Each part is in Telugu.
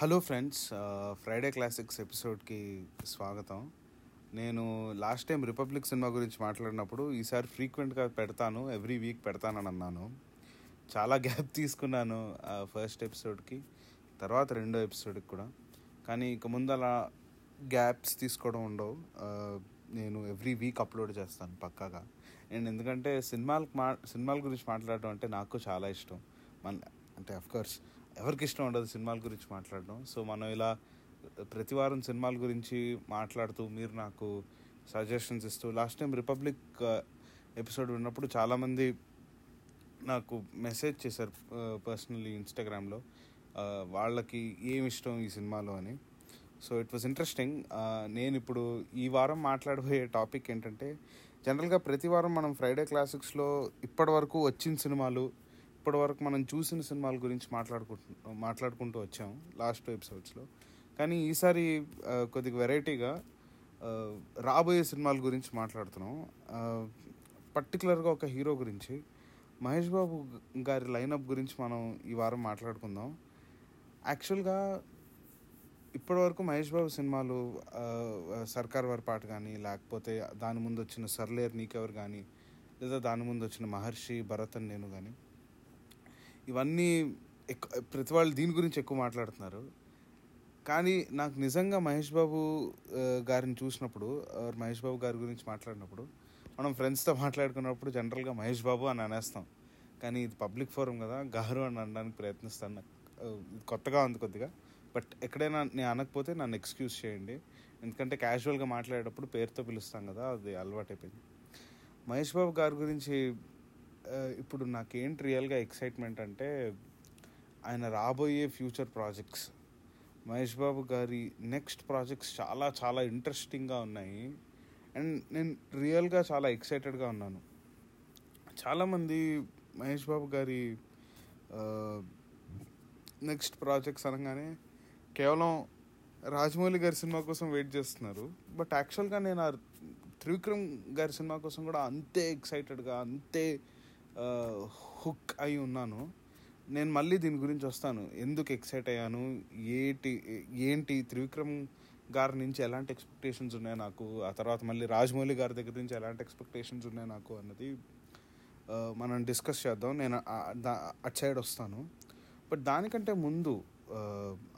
హలో ఫ్రెండ్స్ ఫ్రైడే క్లాసిక్స్ ఎపిసోడ్కి స్వాగతం. నేను లాస్ట్ టైం రిపబ్లిక్ సినిమా గురించి మాట్లాడినప్పుడు ఈసారి ఫ్రీక్వెంట్గా పెడతాను ఎవ్రీ వీక్ పెడతానని అన్నాను. చాలా గ్యాప్ తీసుకున్నాను ఫస్ట్ ఎపిసోడ్కి తర్వాత రెండో ఎపిసోడ్కి కూడా. కానీ ఇక ముందు అలా గ్యాప్స్ తీసుకోవడం ఉండవు. నేను ఎవ్రీ వీక్ అప్లోడ్ చేస్తాను పక్కాగా. నేను ఎందుకంటే సినిమాలకు మా సినిమాల గురించి మాట్లాడడం అంటే నాకు చాలా ఇష్టం. మన అంటే కోర్స్ ఎవరికి ఇష్టం ఉండదు సినిమాల గురించి మాట్లాడడం. సో మనం ఇలా ప్రతి వారం సినిమాల గురించి మాట్లాడుతూ మీరు నాకు సజెషన్స్ ఇస్తూ లాస్ట్ టైం రిపబ్లిక్ ఎపిసోడ్ విన్నప్పుడు చాలామంది నాకు మెసేజ్ చేశారు uh, పర్సనల్లీ ఇన్స్టాగ్రామ్లో uh, వాళ్ళకి ఏమి ఇష్టం ఈ సినిమాలో అని. సో ఇట్ వాస్ ఇంట్రెస్టింగ్ నేను ఇప్పుడు ఈ వారం మాట్లాడబోయే టాపిక్ ఏంటంటే జనరల్గా ప్రతి వారం మనం ఫ్రైడే క్లాసిక్స్లో ఇప్పటి వరకు వచ్చిన సినిమాలు ఇప్పటి వరకు మనం చూసిన సినిమాల గురించి మాట్లాడుకుంటు మాట్లాడుకుంటూ వచ్చాం లాస్ట్ ఎపిసోడ్స్లో. కానీ ఈసారి కొద్దిగా వెరైటీగా రాబోయే సినిమాల గురించి మాట్లాడుతున్నాం. పర్టికులర్గా ఒక హీరో గురించి మహేష్ బాబు గారి లైనప్ గురించి మనం ఈ వారం మాట్లాడుకుందాం. యాక్చువల్గా ఇప్పటివరకు మహేష్ బాబు సినిమాలు సర్కార్ వారి పాట కానీ లేకపోతే దాని ముందు వచ్చిన సర్లేర్ నీకెవరు కానీ లేదా దాని ముందు వచ్చిన మహర్షి భరతన్ నేను కానీ ఇవన్నీ ఎక్కువ ప్రతి వాళ్ళు దీని గురించి ఎక్కువ మాట్లాడుతున్నారు. కానీ నాకు నిజంగా మహేష్ బాబు గారిని చూసినప్పుడు మహేష్ బాబు గారి గురించి మాట్లాడినప్పుడు మనం ఫ్రెండ్స్తో మాట్లాడుకున్నప్పుడు జనరల్గా మహేష్ బాబు అని అనేస్తాం. కానీ ఇది పబ్లిక్ ఫోరం కదా గారు అని అనడానికి ప్రయత్నిస్తాను నాకు. ఇది కొత్తగా ఉంది కొద్దిగా. బట్ ఎక్కడైనా నేను అనకపోతే నన్ను ఎక్స్క్యూజ్ చేయండి. ఎందుకంటే క్యాజువల్గా మాట్లాడేటప్పుడు పేరుతో పిలుస్తాం కదా అది అలవాటైపోయింది. మహేష్ బాబు గారి గురించి ఇప్పుడు నాకేంటి రియల్గా ఎక్సైట్మెంట్ అంటే ఆయన రాబోయే ఫ్యూచర్ ప్రాజెక్ట్స్ మహేష్ బాబు గారి నెక్స్ట్ ప్రాజెక్ట్స్ చాలా చాలా ఇంట్రెస్టింగ్గా ఉన్నాయి. అండ్ నేను రియల్గా చాలా ఎక్సైటెడ్గా ఉన్నాను. చాలామంది మహేష్ బాబు గారి నెక్స్ట్ ప్రాజెక్ట్స్ అనగానే కేవలం రాజమౌళి గారి సినిమా కోసం వెయిట్ చేస్తున్నారు. బట్ యాక్చువల్గా నేను ఆ త్రివిక్రమ్ గారి సినిమా కోసం కూడా అంతే ఎక్సైటెడ్గా అంతే హుక్ అయి ఉన్నాను. నేను మళ్ళీ దీని గురించి వస్తాను. ఎందుకు ఎక్సైట్ అయ్యాను? ఏంటి ఏంటి? త్రివిక్రమ్ గారి నుంచి ఎలాంటి ఎక్స్పెక్టేషన్స్ ఉన్నాయి నాకు? ఆ తర్వాత మళ్ళీ రాజమౌళి గారి దగ్గర నుంచి ఎలాంటి ఎక్స్పెక్టేషన్స్ ఉన్నాయి నాకు అన్నది మనం డిస్కస్ చేద్దాం. నేను అట్ సైడ్ వస్తాను. బట్ దానికంటే ముందు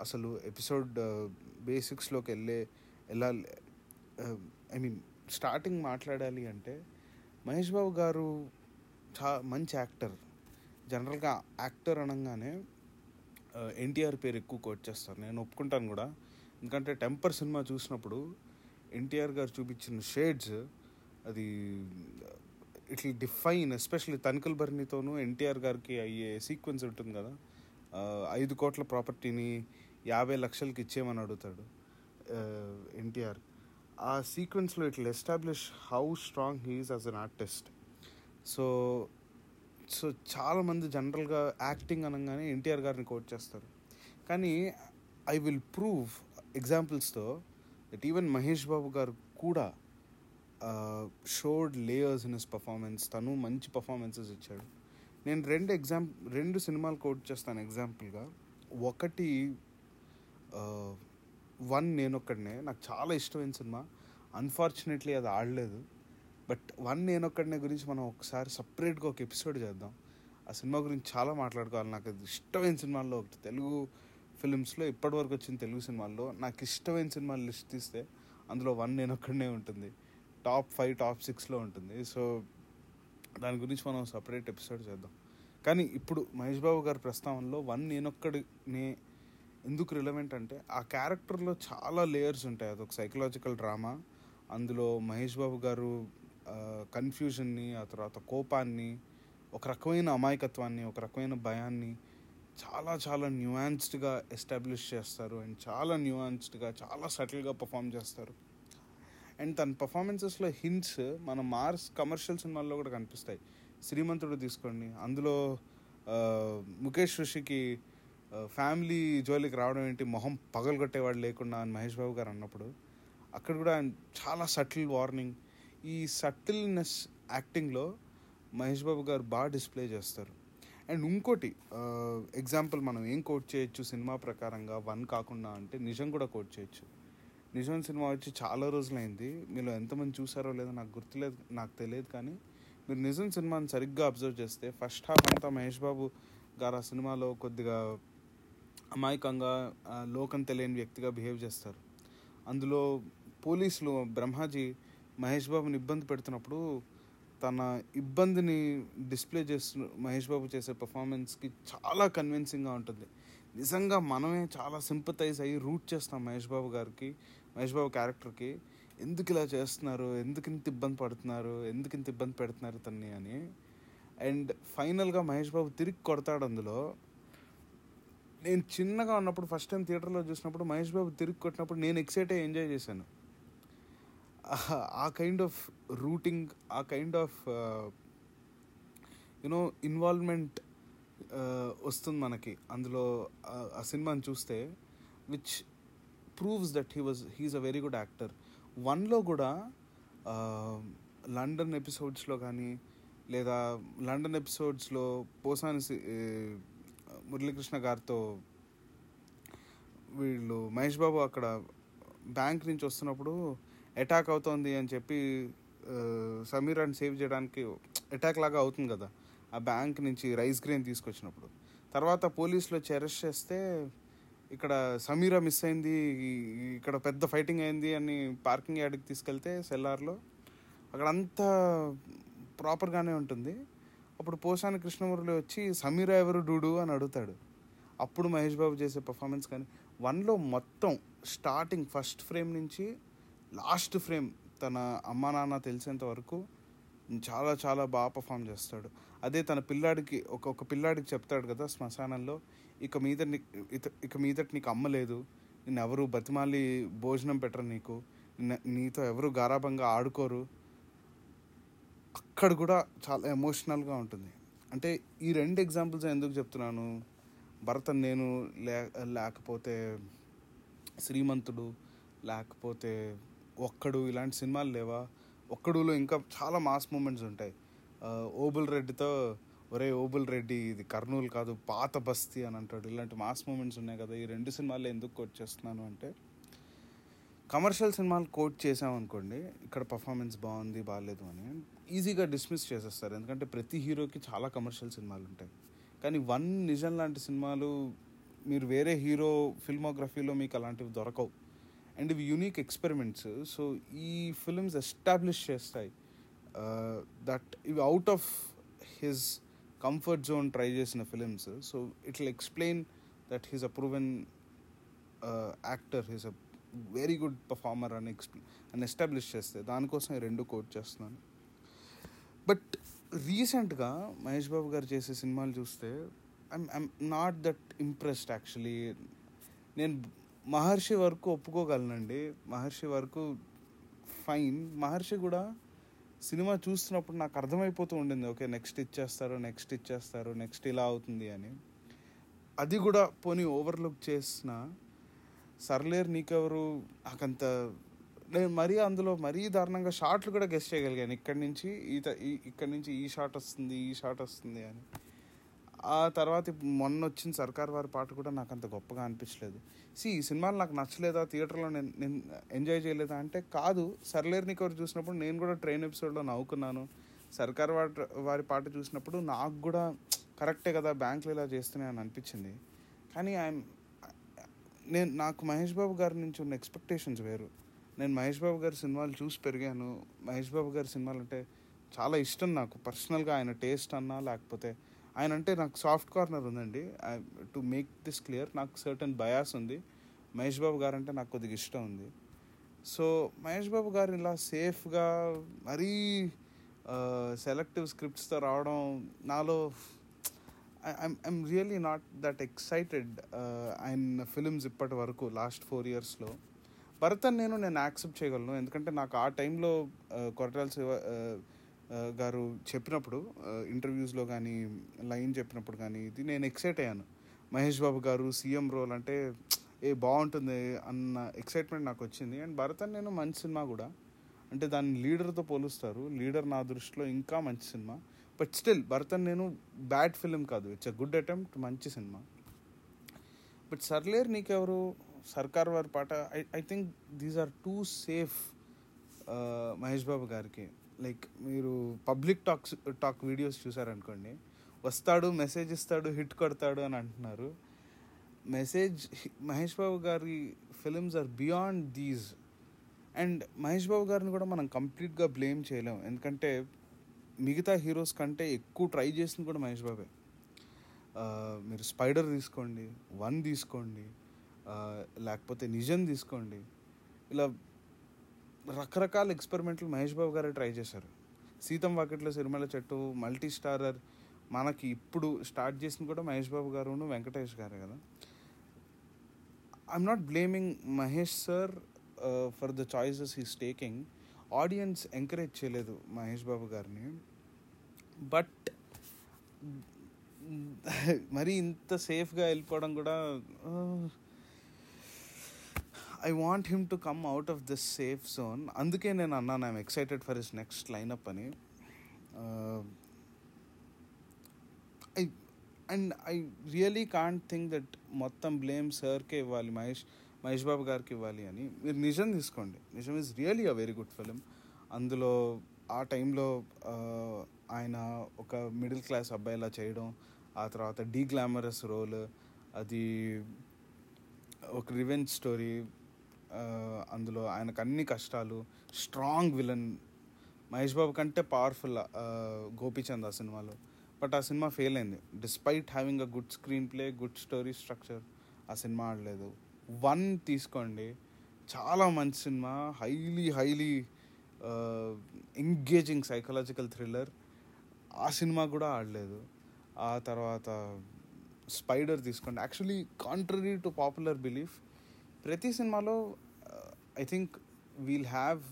అసలు ఎపిసోడ్ బేసిక్స్లోకి వెళ్ళే వెళ్ళాలి ఐ మీన్ స్టార్టింగ్ మాట్లాడాలి అంటే మహేష్ బాబు గారు చా మంచి యాక్టర్. జనరల్గా యాక్టర్ అనగానే ఎన్టీఆర్ పేరు ఎక్కువ కోట్ చేస్తారు. నేను ఒప్పుకుంటాను కూడా. ఎందుకంటే టెంపర్ సినిమా చూసినప్పుడు ఎన్టీఆర్ గారు చూపించిన షేడ్స్ అది ఇట్ డిఫైన్ ఎస్పెషల్లీ తనికల్ భరణితోనూ ఎన్టీఆర్ గారికి అయ్యే సీక్వెన్స్ ఉంటుంది కదా. ఐదు కోట్ల ప్రాపర్టీని యాభై లక్షలకి ఇచ్చేయమని అడుగుతాడు ఎన్టీఆర్. ఆ సీక్వెన్స్లో it establish how strong he's as an artist. So so చాలామంది జనరల్గా యాక్టింగ్ అనగానే ఎన్టీఆర్ గారిని కోట్ చేస్తారు. కానీ ఐ విల్ ప్రూవ్ ఎగ్జాంపుల్స్తో దట్ ఈవెన్ మహేష్ బాబు గారు కూడా showed layers in his performance. తను మంచి పర్ఫార్మెన్సెస్ ఇచ్చాడు. నేను రెండు ఎగ్జామ్ రెండు సినిమాలు కోట్ చేస్తాను ఎగ్జాంపుల్గా. ఒకటి వన్ నేనొక్కడనే. నాకు చాలా ఇష్టమైన సినిమా. అన్ఫార్చునేట్లీ అది ఆడలేదు. బట్ వన్ నేను ఒక్కడినే గురించి మనం ఒకసారి సపరేట్గా ఒక ఎపిసోడ్ చేద్దాం. ఆ సినిమా గురించి చాలా మాట్లాడుకోవాలి. నాకు అది ఇష్టమైన సినిమాల్లో ఒకటి. తెలుగు ఫిలిమ్స్లో ఇప్పటివరకు వచ్చిన తెలుగు సినిమాల్లో నాకు ఇష్టమైన సినిమాలు లిస్ట్ తీస్తే అందులో వన్ నేను ఒక్కడనే ఉంటుంది. టాప్ ఫైవ్ టాప్ సిక్స్లో ఉంటుంది. సో దాని గురించి మనం సపరేట్ ఎపిసోడ్ చేద్దాం. కానీ ఇప్పుడు మహేష్ బాబు గారి ప్రస్తావనలో వన్ నేనొక్కడినే ఎందుకు రిలవెంట్ అంటే ఆ క్యారెక్టర్లో చాలా లేయర్స్ ఉంటాయి. అదొక సైకలాజికల్ డ్రామా. అందులో మహేష్ బాబు గారు కన్ఫ్యూజన్ని ఆ తర్వాత కోపాన్ని ఒక రకమైన అమాయకత్వాన్ని ఒక రకమైన భయాన్ని చాలా చాలా న్యూయాన్స్డ్గా ఎస్టాబ్లిష్ చేస్తారు. అండ్ చాలా న్యూయాన్స్డ్గా చాలా సటిల్గా పర్ఫామ్ చేస్తారు. అండ్ తన పర్ఫార్మెన్సెస్లో హింట్స్ మన మార్స్ కమర్షియల్ సినిమాల్లో కూడా కనిపిస్తాయి. శ్రీమంతుడు తీసుకోండి. అందులో ముఖేష్ ఋషికి ఫ్యామిలీ జోలికి రావడం ఏంటి? మొహం పగలగొట్టేవాడు లేకుండా అని మహేష్ బాబు గారు అన్నప్పుడు. అక్కడ కూడా చాలా సటిల్ వార్నింగ్ ఈ సటిల్నెస్ యాక్టింగ్లో మహేష్ బాబు గారు బాగా డిస్ప్లే చేస్తారు. అండ్ ఇంకోటి ఎగ్జాంపుల్ మనం ఏం కోట్ చేయొచ్చు? సినిమా ప్రకారంగా వన్ కాకుండా అంటే నిజం కూడా కోట్ చేయొచ్చు. నిజం సినిమా వచ్చి చాలా రోజులైంది. మీరు ఎంతమంది చూసారో లేదో నాకు గుర్తులేదు నాకు తెలియదు కానీ మీరు నిజం సినిమాని సరిగ్గా అబ్జర్వ్ చేస్తే ఫస్ట్ హాఫ్ అంతా మహేష్ బాబు గారు ఆ సినిమాలో కొద్దిగా అమాయకంగా లోకం తెలియని వ్యక్తిగా బిహేవ్ చేస్తారు. అందులో పోలీసులు బ్రహ్మాజీ మహేష్ బాబుని ఇబ్బంది పెడుతున్నప్పుడు తన ఇబ్బందిని డిస్ప్లే చేస్తు మహేష్ బాబు చేసే పర్ఫార్మెన్స్కి చాలా కన్విన్సింగ్గా ఉంటుంది. నిజంగా మనమే చాలా సింపతైజ్ అయ్యి రూట్ చేస్తాం మహేష్ బాబు గారికి మహేష్ బాబు క్యారెక్టర్కి. ఎందుకు ఇలా చేస్తున్నారు? ఎందుకు ఇంత ఇబ్బంది పడుతున్నారు? ఎందుకు ఇంత ఇబ్బంది పెడుతున్నారు తన్ని అని. అండ్ ఫైనల్గా మహేష్ బాబు తిరిగి కొడతాడు అందులో. నేను చిన్నగా ఉన్నప్పుడు ఫస్ట్ టైం థియేటర్లో చూసినప్పుడు మహేష్ బాబు తిరిగి కొట్టినప్పుడు నేను ఎక్సైట్ అయ్యి ఎంజాయ్ చేశాను. ఆ- కైండ్ ఆఫ్ రూటింగ్ ఆ kind of you know involvement వస్తుంది మనకి. అందులో ఆ- సినిమాని చూస్తే which proves that he was he's a very good actor వన్లో కూడా లండన్ ఎపిసోడ్స్లో కానీ లేదా లండన్ ఎపిసోడ్స్లో పోసాని సి- మురళీకృష్ణ గారితో వీళ్ళు మహేష్ బాబు అక్కడ బ్యాంక్ నుంచి వస్తున్నప్పుడు అటాక్ అవుతోంది అని చెప్పి సమీరాన్ని సేవ్ చేయడానికి అటాక్ లాగా అవుతుంది కదా ఆ బ్యాంక్ నుంచి రైస్ గ్రెయిన్ తీసుకొచ్చినప్పుడు. తర్వాత పోలీసులు వచ్చి అరెస్ట్ చేస్తే ఇక్కడ సమీరా మిస్ అయింది ఇక్కడ పెద్ద ఫైటింగ్ అయింది అని పార్కింగ్ యార్డ్కి తీసుకెళ్తే సెల్లార్లో అక్కడ అంతా ప్రాపర్గానే ఉంటుంది. అప్పుడు పోసాని కృష్ణమురళి వచ్చి సమీరా ఎవరు డూడు? అని అడుగుతాడు. అప్పుడు మహేష్ బాబు చేసే పర్ఫార్మెన్స్ కానీ వన్లో మొత్తం స్టార్టింగ్ ఫస్ట్ ఫ్రేమ్ నుంచి లాస్ట్ ఫ్రేమ్ తన అమ్మ నాన్న తెలిసేంత వరకు చాలా చాలా బాగా పర్ఫామ్ చేస్తాడు. అదే తన పిల్లాడికి ఒక ఒక పిల్లాడికి చెప్తాడు కదా శ్మశానంలో ఇక మీద నీ- ఇత- ఇక మీదటి నీకు అమ్మ లేదు. నిన్ను ఎవరు బతిమాలి భోజనం పెట్టరు నీకు. నీతో ఎవరు గారాభంగా ఆడుకోరు. అక్కడ కూడా చాలా ఎమోషనల్గా ఉంటుంది. అంటే ఈ రెండు ఎగ్జాంపుల్స్ ఎందుకు చెప్తున్నాను? భరత నేను లే లేకపోతే శ్రీమంతుడు లేకపోతే ఒక్కడు ఇలాంటి సినిమాలు లేవా? ఒక్కడులో ఇంకా చాలా మాస్ మూమెంట్స్ ఉంటాయి. ఓబుల్ రెడ్డితో ఒరే ఓబుల్ రెడ్డి ఇది కర్నూలు కాదు పాత బస్తీ అని అంటాడు. ఇలాంటి మాస్ మూమెంట్స్ ఉన్నాయి కదా. ఈ రెండు సినిమాలు ఎందుకు కోట్ చేస్తున్నాను అంటే కమర్షియల్ సినిమాలు కోట్ చేసామనుకోండి ఇక్కడ పర్ఫార్మెన్స్ బాగుంది బాగాలేదు అని ఈజీగా డిస్మిస్ చేసేస్తారు. ఎందుకంటే ప్రతి హీరోకి చాలా కమర్షియల్ సినిమాలు ఉంటాయి. కానీ వన్ నిజం లాంటి సినిమాలు మీరు వేరే హీరో ఫిల్మోగ్రఫీలో మీకు అలాంటివి దొరకవు. అండ్ ఇవి యూనిక్ ఎక్స్పెరిమెంట్స్ సో ఈ ఫిలిమ్స్ ఎస్టాబ్లిష్ చేస్తాయి. Uh, దట్ ఇవి out of his comfort zone try చేసిన films so it will explain that he's a proven actor he's a very good performer అని ఎక్స్ప్లెయిన్ అని ఎస్టాబ్లిష్ చేస్తే. దానికోసం రెండు కోట్ చేస్తున్నాను. బట్ రీసెంట్గా మహేష్ బాబు గారు చేసే సినిమాలు చూస్తే I'm I'm not that impressed actually నేను మహర్షి వరకు ఒప్పుకోగలనండి. మహర్షి వరకు ఫైన్. మహర్షి కూడా సినిమా చూస్తున్నప్పుడు నాకు అర్థమైపోతూ ఉండింది. ఓకే నెక్స్ట్ ఇచ్చేస్తారు నెక్స్ట్ ఇచ్చేస్తారు నెక్స్ట్ ఇలా అవుతుంది అని. అది కూడా పోనీ ఓవర్లుక్ చేసిన సర్లేరు నీకెవరు? నాకంత నేను మరీ అందులో మరీ దారుణంగా షార్ట్లు కూడా గెస్ట్ చేయగలిగాను. ఇక్కడి నుంచి ఈత ఈ- ఇక్కడి నుంచి ఈ షాట్ వస్తుంది ఈ షాట్ వస్తుంది అని. ఆ తర్వాత మొన్న వచ్చిన సర్కార్ వారి పాట కూడా నాకు అంత గొప్పగా అనిపించలేదు. సి ఈ సినిమాలు నాకు నచ్చలేదా? థియేటర్లో నేను నేను ఎంజాయ్ చేయలేదా? అంటే కాదు. సర్లేరు నీకు చూసినప్పుడు నేను కూడా ట్రైన్ ఎపిసోడ్లో నవ్వుకున్నాను. సర్కార్ వారి వారి పాట చూసినప్పుడు నాకు కూడా కరెక్టే కదా బ్యాంకులు ఇలా చేస్తున్నాయి అని అనిపించింది. కానీ ఐఎమ్ నేను నాకు మహేష్ బాబు గారి నుంచి ఉన్న ఎక్స్పెక్టేషన్స్ వేరు. నేను మహేష్ బాబు గారి సినిమాలు చూసి పెరిగాను. మహేష్ బాబు గారి సినిమాలు అంటే చాలా ఇష్టం నాకు. పర్సనల్గా ఆయన టేస్ట్ అన్నా లేకపోతే ఆయన అంటే నాకు సాఫ్ట్ కార్నర్ ఉందండి. టు మేక్ దిస్ క్లియర్ నాకు సర్టన్ బయాస్ ఉంది. మహేష్ బాబు గారు అంటే నాకు కొద్దిగా ఇష్టం ఉంది. సో మహేష్ బాబు గారు ఇలా సేఫ్గా మరీ సెలెక్టివ్ స్క్రిప్ట్స్తో రావడం నాలో I'm really not that excited ఆయన ఫిలిమ్స్ ఇప్పటి వరకు లాస్ట్ ఫోర్ ఇయర్స్లో భరతన్ నేను నేను యాక్సెప్ట్ చేయగలను. ఎందుకంటే నాకు ఆ టైంలో కొరటాల శివ గారు చెప్పినప్పుడు ఇంటర్వ్యూస్లో కానీ లైన్ చెప్పినప్పుడు కానీ ఇది నేను ఎక్సైట్ అయ్యాను. మహేష్ బాబు గారు సీఎం రోల్ అంటే ఏ బాగుంటుంది అన్న ఎక్సైట్మెంట్ నాకు వచ్చింది. అండ్ భరతన్ నేను మంచి సినిమా కూడా. అంటే దాన్ని లీడర్తో పోలుస్తారు. లీడర్ నా దృష్టిలో ఇంకా మంచి సినిమా. బట్ స్టిల్ భరతన్ నేను బ్యాడ్ ఫిలిం కాదు. ఇట్స్ అ గుడ్ అటెంప్ట్ మంచి cinema. But Sarileru Neekevvaru? Sarkaru Vaari Paata I I think these are too safe Mahesh Babu గారికి. లైక్ మీరు పబ్లిక్ టాక్స్ టాక్ వీడియోస్ చూసారనుకోండి వస్తాడు మెసేజ్ ఇస్తాడు హిట్ కొడతాడు అని అంటున్నారు. మెసేజ్ మహేష్ బాబు గారి films are beyond these. And Mahesh Babu గారిని కూడా మనం కంప్లీట్గా బ్లేమ్ చేయలేం. ఎందుకంటే మిగతా హీరోస్ కంటే ఎక్కువ ట్రై చేసింది కూడా మహేష్ బాబే. మీరు స్పైడర్ తీసుకోండి వన్ తీసుకోండి లేకపోతే నిజం తీసుకోండి. ఇలా రకరకాల ఎక్స్పెరిమెంట్లు మహేష్ బాబు గారే ట్రై చేశారు. సీతం వాకిట్లో సిరిమల చెట్టు మల్టీ స్టారర్ మనకి ఇప్పుడు స్టార్ట్ చేసింది కూడా మహేష్ బాబు గారు వెంకటేష్ గారే కదా. I'm not blaming Mahesh sir for the choices he's taking audience encourage చేయలేదు మహేష్ బాబు గారిని. బట్ మరి ఇంత సేఫ్గా వెళ్ళిపోవడం కూడా uh, I want him to come out of this safe zone అందుకే నేను అన్నాను I'm excited for his next lineup అని. I and I really can't think that మొత్తం బ్లేమ్ సార్కే ఇవ్వాలి మహేష్ మహేష్ బాబు గారికి ఇవ్వాలి అని. మీరు నిజం తీసుకోండి. Nijam is really a very good film అందులో ఆ టైంలో uh, ఆయన ఒక మిడిల్ క్లాస్ అబ్బాయిలా చేయడం ఆ తర్వాత డీ గ్లామరస్ రోల్ అది ఒక రివెంజ్ స్టోరీ అందులో ఆయనకు అన్ని కష్టాలు. స్ట్రాంగ్ విలన్ మహేష్ బాబు కంటే పవర్ఫుల్ గోపీచంద్ ఆ సినిమాలో. బట్ ఆ సినిమా ఫెయిల్ అయింది. Despite having a good screenplay good story structure ఆ సినిమా ఆడలేదు. వన్ తీసుకోండి. చాలా మంచి cinema. Highly highly engaging psychological thriller ఆ సినిమా కూడా ఆడలేదు. ఆ తర్వాత స్పైడర్ తీసుకోండి. Actually contrary to popular belief ప్రతి సినిమాలో I think we'll have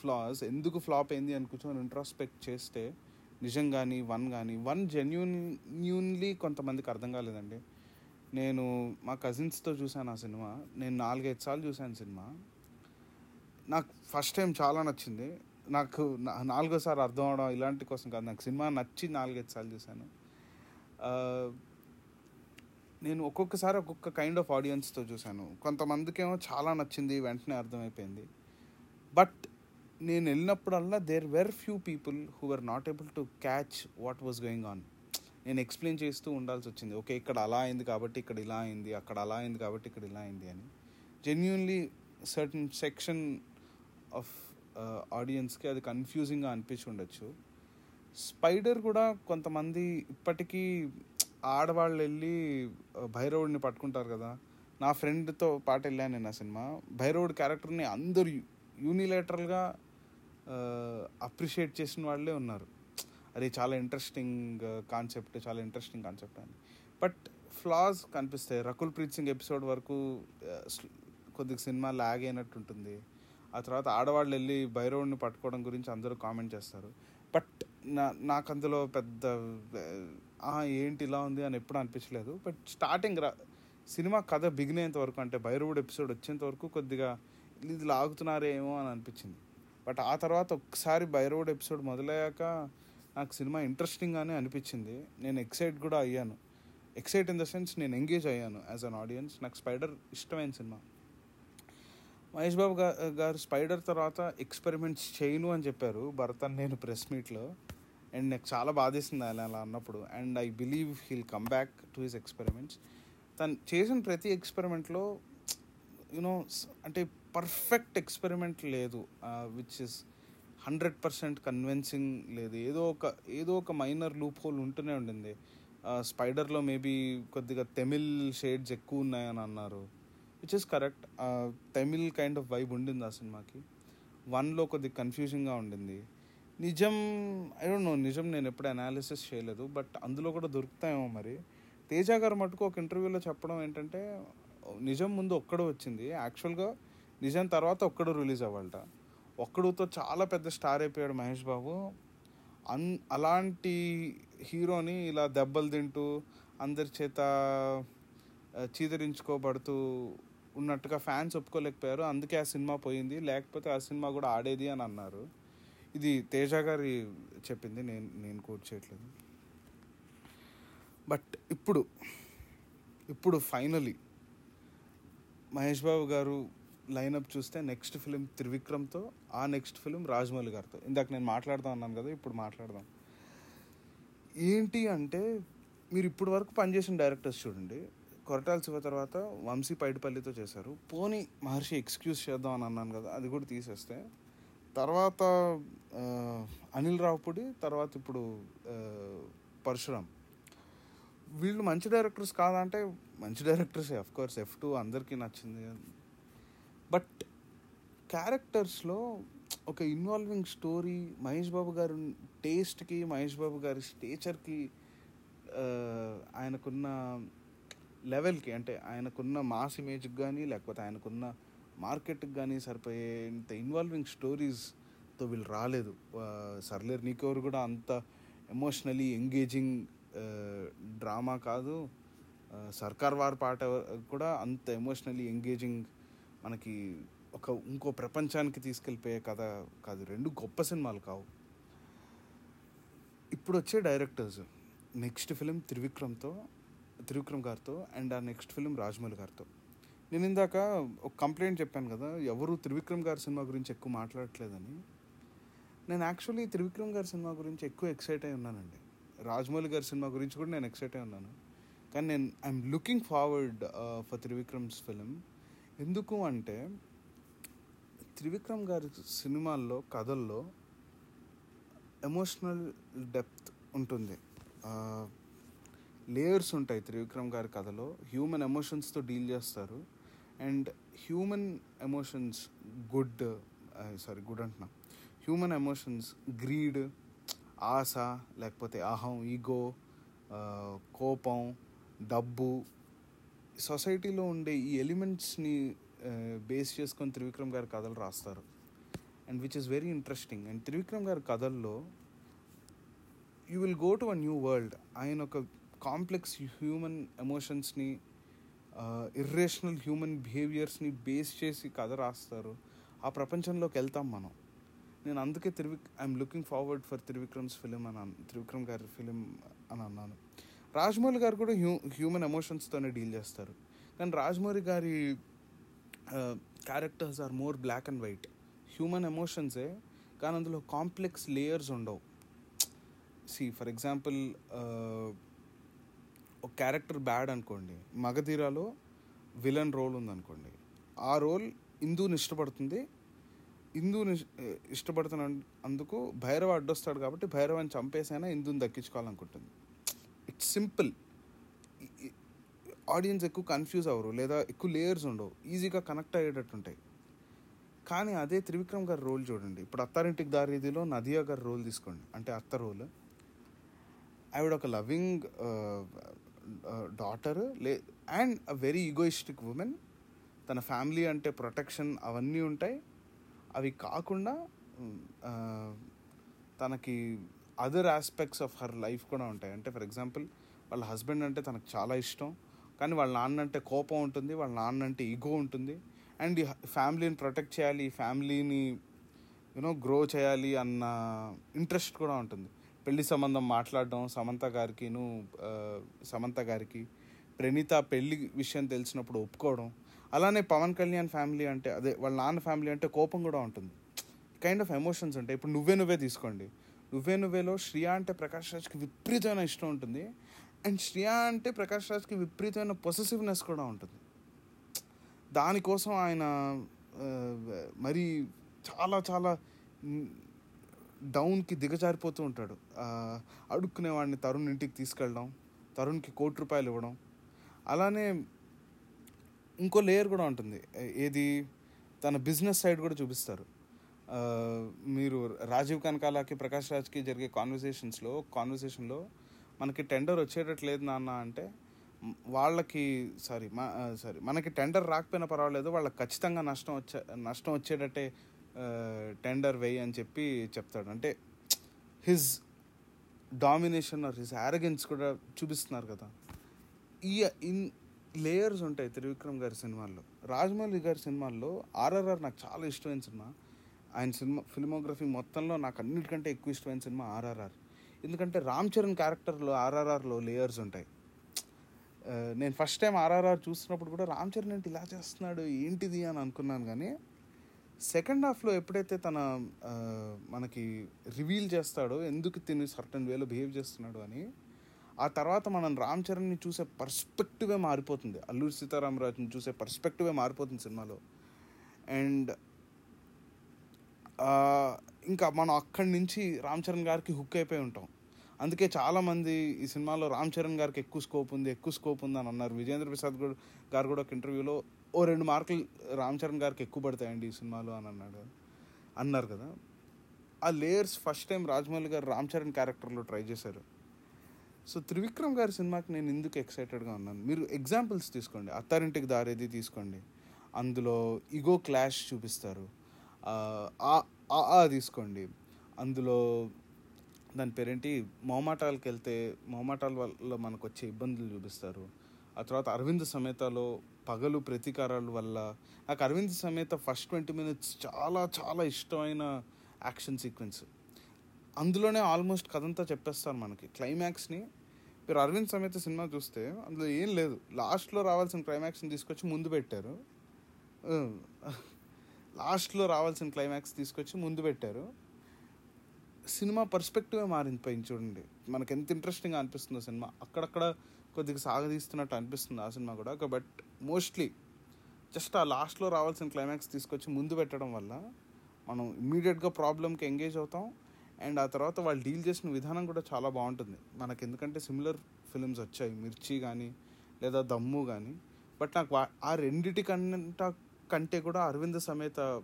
flaws ఎందుకు ఫ్లాప్ అయింది అని కూర్చొని ఇంట్రాస్పెక్ట్ చేస్తే నిజం కానీ వన్ కానీ వన్ జెన్యున్యూన్లీ కొంతమందికి అర్థం కాలేదండి. నేను మా కజిన్స్తో చూశాను ఆ సినిమా. నేను నాలుగైదు సార్లు చూశాను సినిమా. నాకు ఫస్ట్ టైం చాలా నచ్చింది. నాకు నా- నాలుగోసారి అర్థం అవడం ఇలాంటి కోసం కాదు. నాకు సినిమా నచ్చి నాలుగైదు సార్లు చూశాను. Uh, నేను ఒక్కొక్కసారి ఒక్కొక్క కైండ్ ఆఫ్ ఆడియన్స్తో చూశాను. కొంతమందికేమో చాలా నచ్చింది వెంటనే అర్థమైపోయింది. బట్ నేను వెళ్ళినప్పుడల్లా there were few people who are not able to catch what was going on నేను ఎక్స్ప్లెయిన్ చేస్తూ ఉండాల్సి వచ్చింది. ఓకే ఇక్కడ అలా అయింది కాబట్టి ఇక్కడ ఇలా అయింది అక్కడ అలా అయింది కాబట్టి ఇక్కడ ఇలా అయింది అని. జెన్యున్లీ సర్టన్ సెక్షన్ ఆఫ్ ఆడియన్స్కి అది కన్ఫ్యూజింగ్గా అనిపించి ఉండొచ్చు. స్పైడర్ కూడా కొంతమంది ఇప్పటికీ ఆడవాళ్ళు వెళ్ళి భైరవుడిని పట్టుకుంటారు కదా. నా ఫ్రెండ్తో పాటు వెళ్ళాను నేను ఆ సినిమా. భైరవుడి క్యారెక్టర్ని అందరూ యూనిలేటరల్గా అప్రిషియేట్ చేసిన వాళ్ళే ఉన్నారు. అది చాలా ఇంట్రెస్టింగ్ కాన్సెప్ట్ చాలా ఇంట్రెస్టింగ్ కాన్సెప్ట్ అని. బట్ ఫ్లాస్ కనిపిస్తాయి. రకుల్ ప్రీత్ సింగ్ ఎపిసోడ్ వరకు కొద్దిగా సినిమా లాగ్ అయినట్టు ఉంటుంది. ఆ తర్వాత ఆడవాళ్ళు వెళ్ళి భైరవుడిని పట్టుకోవడం గురించి అందరూ కామెంట్ చేస్తారు. బట్ నా నాకు అందులో పెద్ద ఏంటి ఇలా ఉంది అని ఎప్పుడు అనిపించలేదు. బట్ స్టార్టింగ్ రా సినిమా కథ బిగిన్ అయ్యేంత వరకు అంటే బైరవుడ్ ఎపిసోడ్ వచ్చేంత వరకు కొద్దిగా ఇది లాగుతున్నారేమో అని అనిపించింది. బట్ ఆ తర్వాత ఒక్కసారి బైరవుడ్ ఎపిసోడ్ మొదలయ్యాక నాకు సినిమా ఇంట్రెస్టింగ్గానే అనిపించింది. నేను ఎక్సైట్ కూడా అయ్యాను. ఎక్సైట్ ఇన్ ద సెన్స్ నేను ఎంగేజ్ అయ్యాను యాజ్ అన్ ఆడియన్స్ నాకు స్పైడర్ ఇష్టమైన సినిమా. మహేష్ బాబు గారు స్పైడర్ తర్వాత ఎక్స్పెరిమెంట్స్ చేయను అని చెప్పారు. భరతన్ నేను ప్రెస్ మీట్లో అండ్ నాకు చాలా బాధేసింది ఆయన అలా అన్నప్పుడు. And I believe he'll come back to his experiments తను చేసిన ప్రతి ఎక్స్పెరిమెంట్లో యునో అంటే పర్ఫెక్ట్ ఎక్స్పెరిమెంట్ లేదు. Which is hundred percent convincing లేదు. ఏదో ఒక ఏదో ఒక మైనర్ లూప్ హోల్ ఉంటూనే ఉండింది. స్పైడర్లో మేబీ కొద్దిగా తమిళ్ షేడ్స్ ఎక్కువ ఉన్నాయని అన్నారు. Which is correct Tamil kind of vibe ఉండింది ఆ సినిమాకి. వన్లో కొద్దిగా కన్ఫ్యూజింగ్గా ఉండింది. నిజం ఐ డోంట్ నో నిజం నేను ఎప్పుడు అనాలిసిస్ చేయలేదు బట్ అందులో కూడా దొరుకుతాయేమో మరి. తేజ గారు మటుకు ఒక ఇంటర్వ్యూలో చెప్పడం ఏంటంటే నిజం ముందు ఒక్కడు వచ్చింది. యాక్చువల్గా నిజం తర్వాత ఒక్కడు రిలీజ్ అవ్వాలట. ఒక్కడుతో చాలా పెద్ద స్టార్ అయిపోయాడు మహేష్ బాబు. అన్ అలాంటి హీరోని ఇలా దెబ్బలు తింటూ అందరి చేత చీదరించుకోబడుతూ ఉన్నట్టుగా ఫ్యాన్స్ ఒప్పుకోలేకపోయారు. అందుకే ఆ సినిమా పోయింది. లేకపోతే ఆ సినిమా కూడా ఆడేది అని అన్నారు. ఇది తేజ గారి చెప్పింది నేను నేను కోట్ చేయట్లేదు. బట్ ఇప్పుడు ఇప్పుడు ఫైనలీ మహేష్ బాబు గారు లైనప్ చూస్తే నెక్స్ట్ ఫిలిం త్రివిక్రమ్తో ఆ నెక్స్ట్ ఫిలిం రాజమౌళి గారితో. ఇందాక నేను మాట్లాడదాం అన్నాను కదా ఇప్పుడు మాట్లాడదాం. ఏంటి అంటే మీరు ఇప్పుడు వరకు పనిచేసిన డైరెక్టర్స్ చూడండి. కొరటాల శివ తర్వాత వంశీ పైడిపల్లితో చేశారు. పోనీ మహర్షి ఎక్స్క్యూజ్ చేద్దాం అని అన్నాను కదా అది కూడా తీసేస్తే తర్వాత అనిల్ రావుపూడి తర్వాత ఇప్పుడు పరశురామ్. వీళ్ళు మంచి డైరెక్టర్స్ కాదంటే మంచి డైరెక్టర్సే అఫ్ కోర్స్ ఎఫ్ టూ అందరికీ నచ్చింది. బట్ క్యారెక్టర్స్లో ఒక ఇన్వాల్వింగ్ స్టోరీ మహేష్ బాబు గారి టేస్ట్కి మహేష్ బాబు గారి స్టేచర్కి ఆయనకున్న లెవెల్కి అంటే ఆయనకున్న మాస్ ఇమేజ్కి కానీ లేకపోతే ఆయనకున్న మార్కెట్కి కానీ సరిపోయేంత ఇన్వాల్వింగ్ స్టోరీస్తో వీళ్ళు రాలేదు. సర్లేరు నీకెవరు కూడా అంత ఎమోషనలీ ఎంగేజింగ్ డ్రామా కాదు. సర్కార్ వార్ పాట కూడా అంత ఎమోషనలీ ఎంగేజింగ్ మనకి ఒక ఇంకో ప్రపంచానికి తీసుకెళ్ళిపోయే కథ కాదు. రెండు గొప్ప సినిమాలు కావు. ఇప్పుడు వచ్చే డైరెక్టర్స్ నెక్స్ట్ ఫిలిం త్రివిక్రమ్తో త్రివిక్రమ్ గారితో అండ్ ఆ నెక్స్ట్ ఫిలిం రాజమౌళి గారితో. నేను ఇందాక ఒక కంప్లైంట్ చెప్పాను కదా ఎవరు త్రివిక్రమ్ గారి సినిమా గురించి ఎక్కువ మాట్లాడట్లేదని. నేను యాక్చువల్లీ త్రివిక్రమ్ గారి సినిమా గురించి ఎక్కువ ఎక్సైట్ అయి ఉన్నానండి. రాజమౌళి గారి సినిమా గురించి కూడా నేను ఎక్సైట్ అయి ఉన్నాను. కానీ నేను I'm looking forward for Trivikram's film ఎందుకు అంటే త్రివిక్రమ్ గారి సినిమాల్లో కథల్లో ఎమోషనల్ డెప్త్ ఉంటుంది. Uh, లేయర్స్ ఉంటాయి త్రివిక్రమ్ గారి కథలో. హ్యూమన్ ఎమోషన్స్తో డీల్ చేస్తారు. And human emotions good sorry good అంటున్నా. హ్యూమన్ ఎమోషన్స్ గ్రీడ్ ఆశ లేకపోతే అహం ఈగో కోపం డబ్బు. సొసైటీలో ఉండే ఈ ఎలిమెంట్స్ని బేస్ చేసుకొని త్రివిక్రమ్ గారి కథలు రాస్తారు. And which is very interesting. And Trivikram గారి కథల్లో you will go to a new world. ఆయన ఒక కాంప్లెక్స్ హ్యూమన్ ఎమోషన్స్ని ఇర్రేషనల్ హ్యూమన్ బిహేవియర్స్ని బేస్ చేసి కథ రాస్తారు. ఆ ప్రపంచంలోకి వెళ్తాం మనం. నేను అందుకే త్రివిక్ I'm looking forward for Trivikram's film అని త్రివిక్రమ్ గారి ఫిలిం అని అన్నాను. రాజమౌళి గారు కూడా హ్యూ హ్యూమన్ ఎమోషన్స్తోనే డీల్ చేస్తారు. కానీ రాజమౌళి గారి characters are more black and white human ఎమోషన్సే కానీ అందులో కాంప్లెక్స్ లేయర్స్ ఉండవు. సి ఫర్ ఎగ్జాంపుల్ ఒక క్యారెక్టర్ బ్యాడ్ అనుకోండి మగధీరాలో విలన్ రోల్ ఉందనుకోండి ఆ రోల్ ఇందుని ఇష్టపడుతుంది. ఇందుని ఇష్టపడుతున్న అందుకు భైరవ అడ్డొస్తాడు కాబట్టి భైరవాన్ని చంపేసైనా ఇందుని దక్కించుకోవాలనుకుంటుంది. ఇట్స్ సింపుల్ ఆడియన్స్ ఎక్కువ కన్ఫ్యూజ్ అవ్వరు లేదా ఎక్కువ లేయర్స్ ఉండవు ఈజీగా కనెక్ట్ అయ్యేటట్టు ఉంటాయి కానీ అదే త్రివిక్రమ్ గారి రోల్ చూడండి ఇప్పుడు అత్తారింటికి దారిదిలో నదియా గారి రోల్ తీసుకోండి అంటే అత్త రోల్. ఆవిడ ఒక లవింగ్ డాటర్ లే and a very egoistic woman తన ఫ్యామిలీ అంటే ప్రొటెక్షన్ అవన్నీ ఉంటాయి. అవి కాకుండా తనకి other aspects of her life కూడా ఉంటాయి. అంటే ఫర్ ఎగ్జాంపుల్ వాళ్ళ హస్బెండ్ అంటే తనకు చాలా ఇష్టం. కానీ వాళ్ళ నాన్న అంటే కోపం ఉంటుంది వాళ్ళ నాన్న అంటే ఈగో ఉంటుంది. అండ్ ఈ ఫ్యామిలీని ప్రొటెక్ట్ చేయాలి ఈ ఫ్యామిలీని యూనో గ్రో చేయాలి అన్న ఇంట్రెస్ట్ కూడా ఉంటుంది. పెళ్ళి సంబంధం మాట్లాడడం సమంత గారికిను సమంత గారికి ప్రణీత పెళ్ళి విషయం తెలిసినప్పుడు ఒప్పుకోవడం అలానే పవన్ కళ్యాణ్ ఫ్యామిలీ అంటే అదే వాళ్ళ నాన్న ఫ్యామిలీ అంటే కోపం కూడా ఉంటుంది. కైండ్ ఆఫ్ ఎమోషన్స్ ఉంటాయి. ఇప్పుడు నువ్వే నువ్వే తీసుకోండి. నువ్వే నువ్వేలో శ్రియా అంటే ప్రకాష్ రాజ్కి విపరీతమైన ఇష్టం ఉంటుంది. అండ్ శ్రియా అంటే ప్రకాష్ రాజ్కి విపరీతమైన పొసెసివ్నెస్ కూడా ఉంటుంది. దానికోసం ఆయన మరీ మరి చాలా చాలా డౌన్కి దిగజారిపోతూ ఉంటాడు. అడుక్కునే వాడిని తరుణ్ ఇంటికి తీసుకెళ్ళడం తరుణ్కి కోటి రూపాయలు ఇవ్వడం. అలానే ఇంకో లేయర్ కూడా ఉంటుంది. ఏది? తన బిజినెస్ సైడ్ కూడా చూపిస్తారు. మీరు రాజీవ్ కనకాలకి ప్రకాష్ రాజ్కి జరిగే కాన్వర్సేషన్స్లో కాన్వర్సేషన్లో మనకి టెండర్ వచ్చేటట్టు లేదు నాన్న అంటే వాళ్ళకి సారీ మా సారీ మనకి టెండర్ రాకపోయినా పర్వాలేదు వాళ్ళకి ఖచ్చితంగా నష్టం వచ్చే నష్టం వచ్చేటట్టే టెండర్ వెయ్యి అని చెప్పి చెప్తాడు. అంటే his domination or his arrogance కూడా చూపిస్తున్నారు కదా. ఈ ఇన్ లేయర్స్ ఉంటాయి త్రివిక్రమ్ గారి సినిమాల్లో. రాజమౌళి గారి సినిమాల్లో ఆర్ఆర్ఆర్ నాకు చాలా ఇష్టమైన సినిమా. ఆయన సినిమా ఫిల్మోగ్రఫీ మొత్తంలో నాకు అన్నిటికంటే ఎక్కువ ఇష్టమైన సినిమా ఆర్ఆర్ఆర్ ఎందుకంటే రామ్ చరణ్ క్యారెక్టర్లో ఆర్ఆర్ఆర్లో లేయర్స్ ఉంటాయి. నేను ఫస్ట్ టైం ఆర్ఆర్ఆర్ చూస్తున్నప్పుడు కూడా రామ్ చరణ్ ఏంటి ఇలా చేస్తున్నాడు ఏంటిది అని అనుకున్నాను కానీ సెకండ్ హాఫ్లో ఎప్పుడైతే తన మనకి రివీల్ చేస్తాడో ఎందుకు తిని సర్టన్ వేలో బిహేవ్ చేస్తున్నాడు అని ఆ తర్వాత మనం రామ్ చరణ్ని చూసే పర్స్పెక్టివే మారిపోతుంది. అల్లూరి సీతారామరాజుని చూసే పర్స్పెక్టివే మారిపోతుంది సినిమాలో. అండ్ ఇంకా మనం అక్కడి నుంచి రామ్ చరణ్ గారికి హుక్ అయిపోయి ఉంటాం. అందుకే చాలామంది ఈ సినిమాలో రామ్ చరణ్ గారికి ఎక్కువ స్కోప్ ఉంది ఎక్కువ స్కోప్ ఉంది అని అన్నారు. విజేంద్ర ప్రసాద్ గారు కూడా ఒక ఇంటర్వ్యూలో ఓ రెండు మార్కులు రామ్ చరణ్ గారికి ఎక్కువ పడతాయండి ఈ సినిమాలో అని అన్నాడు. అన్నారు కదా. ఆ లేయర్స్ ఫస్ట్ టైం రాజమౌళి గారు రామ్ చరణ్ క్యారెక్టర్లో ట్రై చేశారు. సో త్రివిక్రమ్ గారి సినిమాకి నేను ఎందుకు ఎక్సైటెడ్గా ఉన్నాను? మీరు ఎగ్జాంపుల్స్ తీసుకోండి. అత్తారింటికి దారేది తీసుకోండి. అందులో ఇగో క్లాష్ చూపిస్తారు. ఆ, ఆ ఆ తీసుకోండి. అందులో దాని పేరేంటి? మొహమాటాలకు వెళ్తే మొహమాటాల వల్ల మనకు వచ్చే ఇబ్బందులు చూపిస్తారు. ఆ తర్వాత అరవింద్ సమేతలో పగలు ప్రతీకారాల వల్ల. నాకు అరవింద్ సమేత ఫస్ట్ ట్వంటీ మినిట్స్ చాలా చాలా ఇష్టమైన యాక్షన్ సీక్వెన్స్ అందులోనే ఆల్మోస్ట్ కథంతా చెప్పేస్తారు మనకి. క్లైమాక్స్ని మీరు అరవింద్ సమేత సినిమా చూస్తే అందులో ఏం లేదు. లాస్ట్లో రావాల్సిన క్లైమాక్స్ని తీసుకొచ్చి ముందు పెట్టారు. లాస్ట్లో రావాల్సిన క్లైమాక్స్ తీసుకొచ్చి ముందు పెట్టారు. సినిమా పర్స్పెక్టివే మారిపోయింది చూడండి. మనకు ఎంత ఇంట్రెస్టింగ్గా అనిపిస్తుందో సినిమా. అక్కడక్కడ కొద్దిగా సాగదీస్తున్నట్టు అనిపిస్తుంది ఆ సినిమా కూడా. బట్ మోస్ట్లీ జస్ట్ ఆ లాస్ట్లో రావాల్సిన క్లైమాక్స్ తీసుకొచ్చి ముందు పెట్టడం వల్ల మనం ఇమ్మీడియట్గా ప్రాబ్లమ్కి ఎంగేజ్ అవుతాం. అండ్ ఆ తర్వాత వాళ్ళు డీల్ చేసిన విధానం కూడా చాలా బాగుంటుంది. మనకి ఎందుకంటే సిమిలర్ ఫిలిమ్స్ వచ్చాయి. మిర్చి కానీ లేదా దమ్ము కానీ బట్ నాకు ఆ రెండిటి కంట కంటే కూడా అరవింద్ సమేత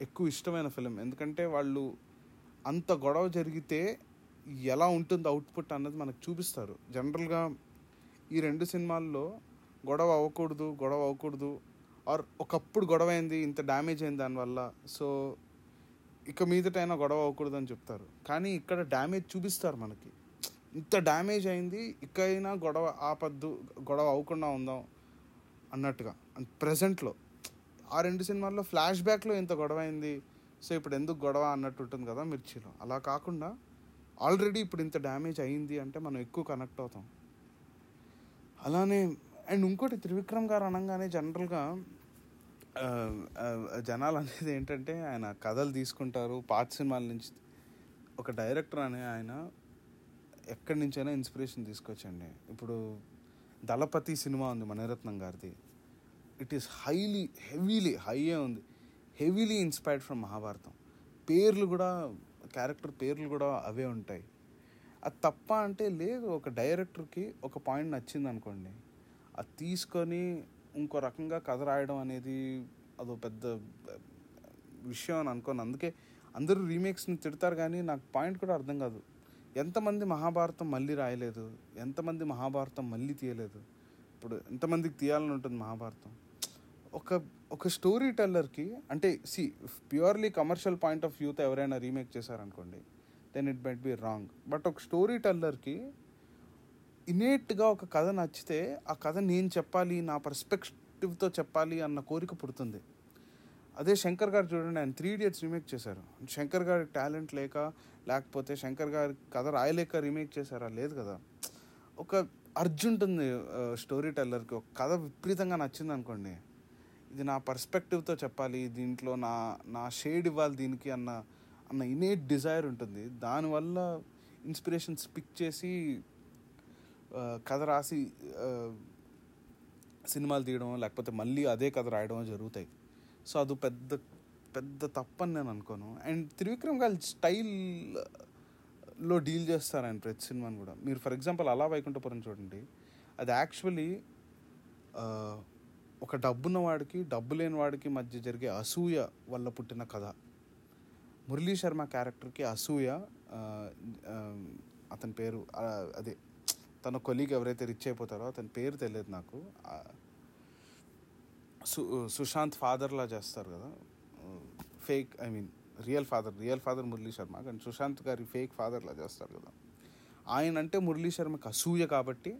ఎక్కువ ఇష్టమైన ఫిలిం ఎందుకంటే వాళ్ళు అంత గొడవ జరిగితే ఎలా ఉంటుంది అవుట్పుట్ అన్నది మనకు చూపిస్తారు. జనరల్గా ఈ రెండు సినిమాల్లో గొడవ అవ్వకూడదు గొడవ అవ్వకూడదు. ఆర్ ఒకప్పుడు గొడవ అయింది ఇంత డ్యామేజ్ అయింది దానివల్ల సో ఇక మీదటైనా గొడవ అవ్వకూడదు అని చెప్తారు. కానీ ఇక్కడ డ్యామేజ్ చూపిస్తారు మనకి. ఇంత డ్యామేజ్ అయింది ఇకైనా గొడవ ఆపద్దు గొడవ అవ్వకుండా ఉందాం అన్నట్టుగా. అండ్ ప్రజెంట్లో ఆ రెండు సినిమాల్లో ఫ్లాష్ బ్యాక్లో ఇంత గొడవ అయింది సో ఇప్పుడు ఎందుకు గొడవ అన్నట్టు ఉంటుంది కదా మిర్చిలో. అలా కాకుండా ఆల్రెడీ ఇప్పుడు ఇంత డ్యామేజ్ అయింది అంటే మనం ఎక్కువ కనెక్ట్ అవుతాం. అలానే అండ్ ఇంకోటి త్రివిక్రమ్ గారు అనగానే జనరల్గా జనాలు అనేది ఏంటంటే ఆయన కథలు తీసుకుంటారు. పాత సినిమాల నుంచి ఒక డైరెక్టర్ అనే ఆయన ఎక్కడి నుంచైనా ఇన్స్పిరేషన్ తీసుకొచ్చండి. ఇప్పుడు దళపతి సినిమా ఉంది మణిరత్నం గారిది. ఇట్ ఈస్ హైలీ హెవీలీ హైయే ఉంది. హెవీలీ ఇన్స్పైర్డ్ ఫ్రమ్ మహాభారతం పేర్లు కూడా క్యారెక్టర్ పేర్లు కూడా అవే ఉంటాయి. అది తప్ప అంటే లేదు ఒక డైరెక్టర్కి ఒక పాయింట్ నచ్చింది అనుకోండి అది తీసుకొని ఇంకో రకంగా కథ రాయడం అనేది అదో పెద్ద విషయం అని అనుకోను. అందుకే అందరూ రీమేక్స్ని తిడతారు కానీ నాకు పాయింట్ కూడా అర్థం కాదు. ఎంతమంది మహాభారతం మళ్ళీ రాయలేదు? ఎంతమంది మహాభారతం మళ్ళీ తీయలేదు? ఇప్పుడు ఎంతమందికి తీయాలని ఉంటుంది మహాభారతం? ఒక ఒక స్టోరీ టెల్లర్కి అంటే see purely commercial point of వ్యూతో ఎవరైనా రీమేక్ చేశారనుకోండి then it might be wrong. But ఒక స్టోరీ టెల్లర్కి ఇనేట్గా ఒక కథ నచ్చితే ఆ కథ నేను చెప్పాలి నా పర్స్పెక్టివ్తో చెప్పాలి అన్న కోరిక పుడుతుంది. అదే శంకర్ గారు చూడండి ఆయన త్రీ ఇడియట్స్ రీమేక్ చేశారు. శంకర్ గారి టాలెంట్ లేక లేకపోతే శంకర్ గారి కథ రాయలేక రీమేక్ చేశారా? లేదు కదా. ఒక అర్జు ఉంటుంది స్టోరీ టెల్లర్కి ఒక కథ విపరీతంగా నచ్చింది అనుకోండి. ఇది నా పర్స్పెక్టివ్తో చెప్పాలి దీంట్లో నా నా షేడ్ ఇవ్వాలి దీనికి అన్న అన్న ఇనేట్ డిజైర్ ఉంటుంది. దానివల్ల ఇన్స్పిరేషన్స్ పిక్ చేసి కథ రాసి సినిమాలు తీయడం లేకపోతే మళ్ళీ అదే కథ రాయడం జరుగుతాయి. సో అది పెద్ద పెద్ద తప్పని నేను అనుకోను. అండ్ త్రివిక్రమ్ గారి స్టైల్లో డీల్ చేస్తారు ఆయన ప్రతి సినిమాని కూడా. మీరు ఫర్ ఎగ్జాంపుల్ అలా వైకుంఠపురం చూడండి. అది యాక్చువల్లీ ఒక డబ్బున్న వాడికి డబ్బు లేని వాడికి మధ్య జరిగే అసూయ వల్ల పుట్టిన కథ. మురళీ శర్మ క్యారెక్టర్కి అసూయ అతని పేరు అదే తన కొలీగ్ ఎవరైతే రిచ్ అయిపోతారో అతని పేరు తెలియదు నాకు. సు సుశాంత్ ఫాదర్లా చేస్తారు కదా. Fake I mean real father real father Murali Sharma. కానీ సుశాంత్ గారి ఫేక్ ఫాదర్లా చేస్తారు కదా. ఆయన అంటే మురళీ శర్మకి అసూయ కాబట్టి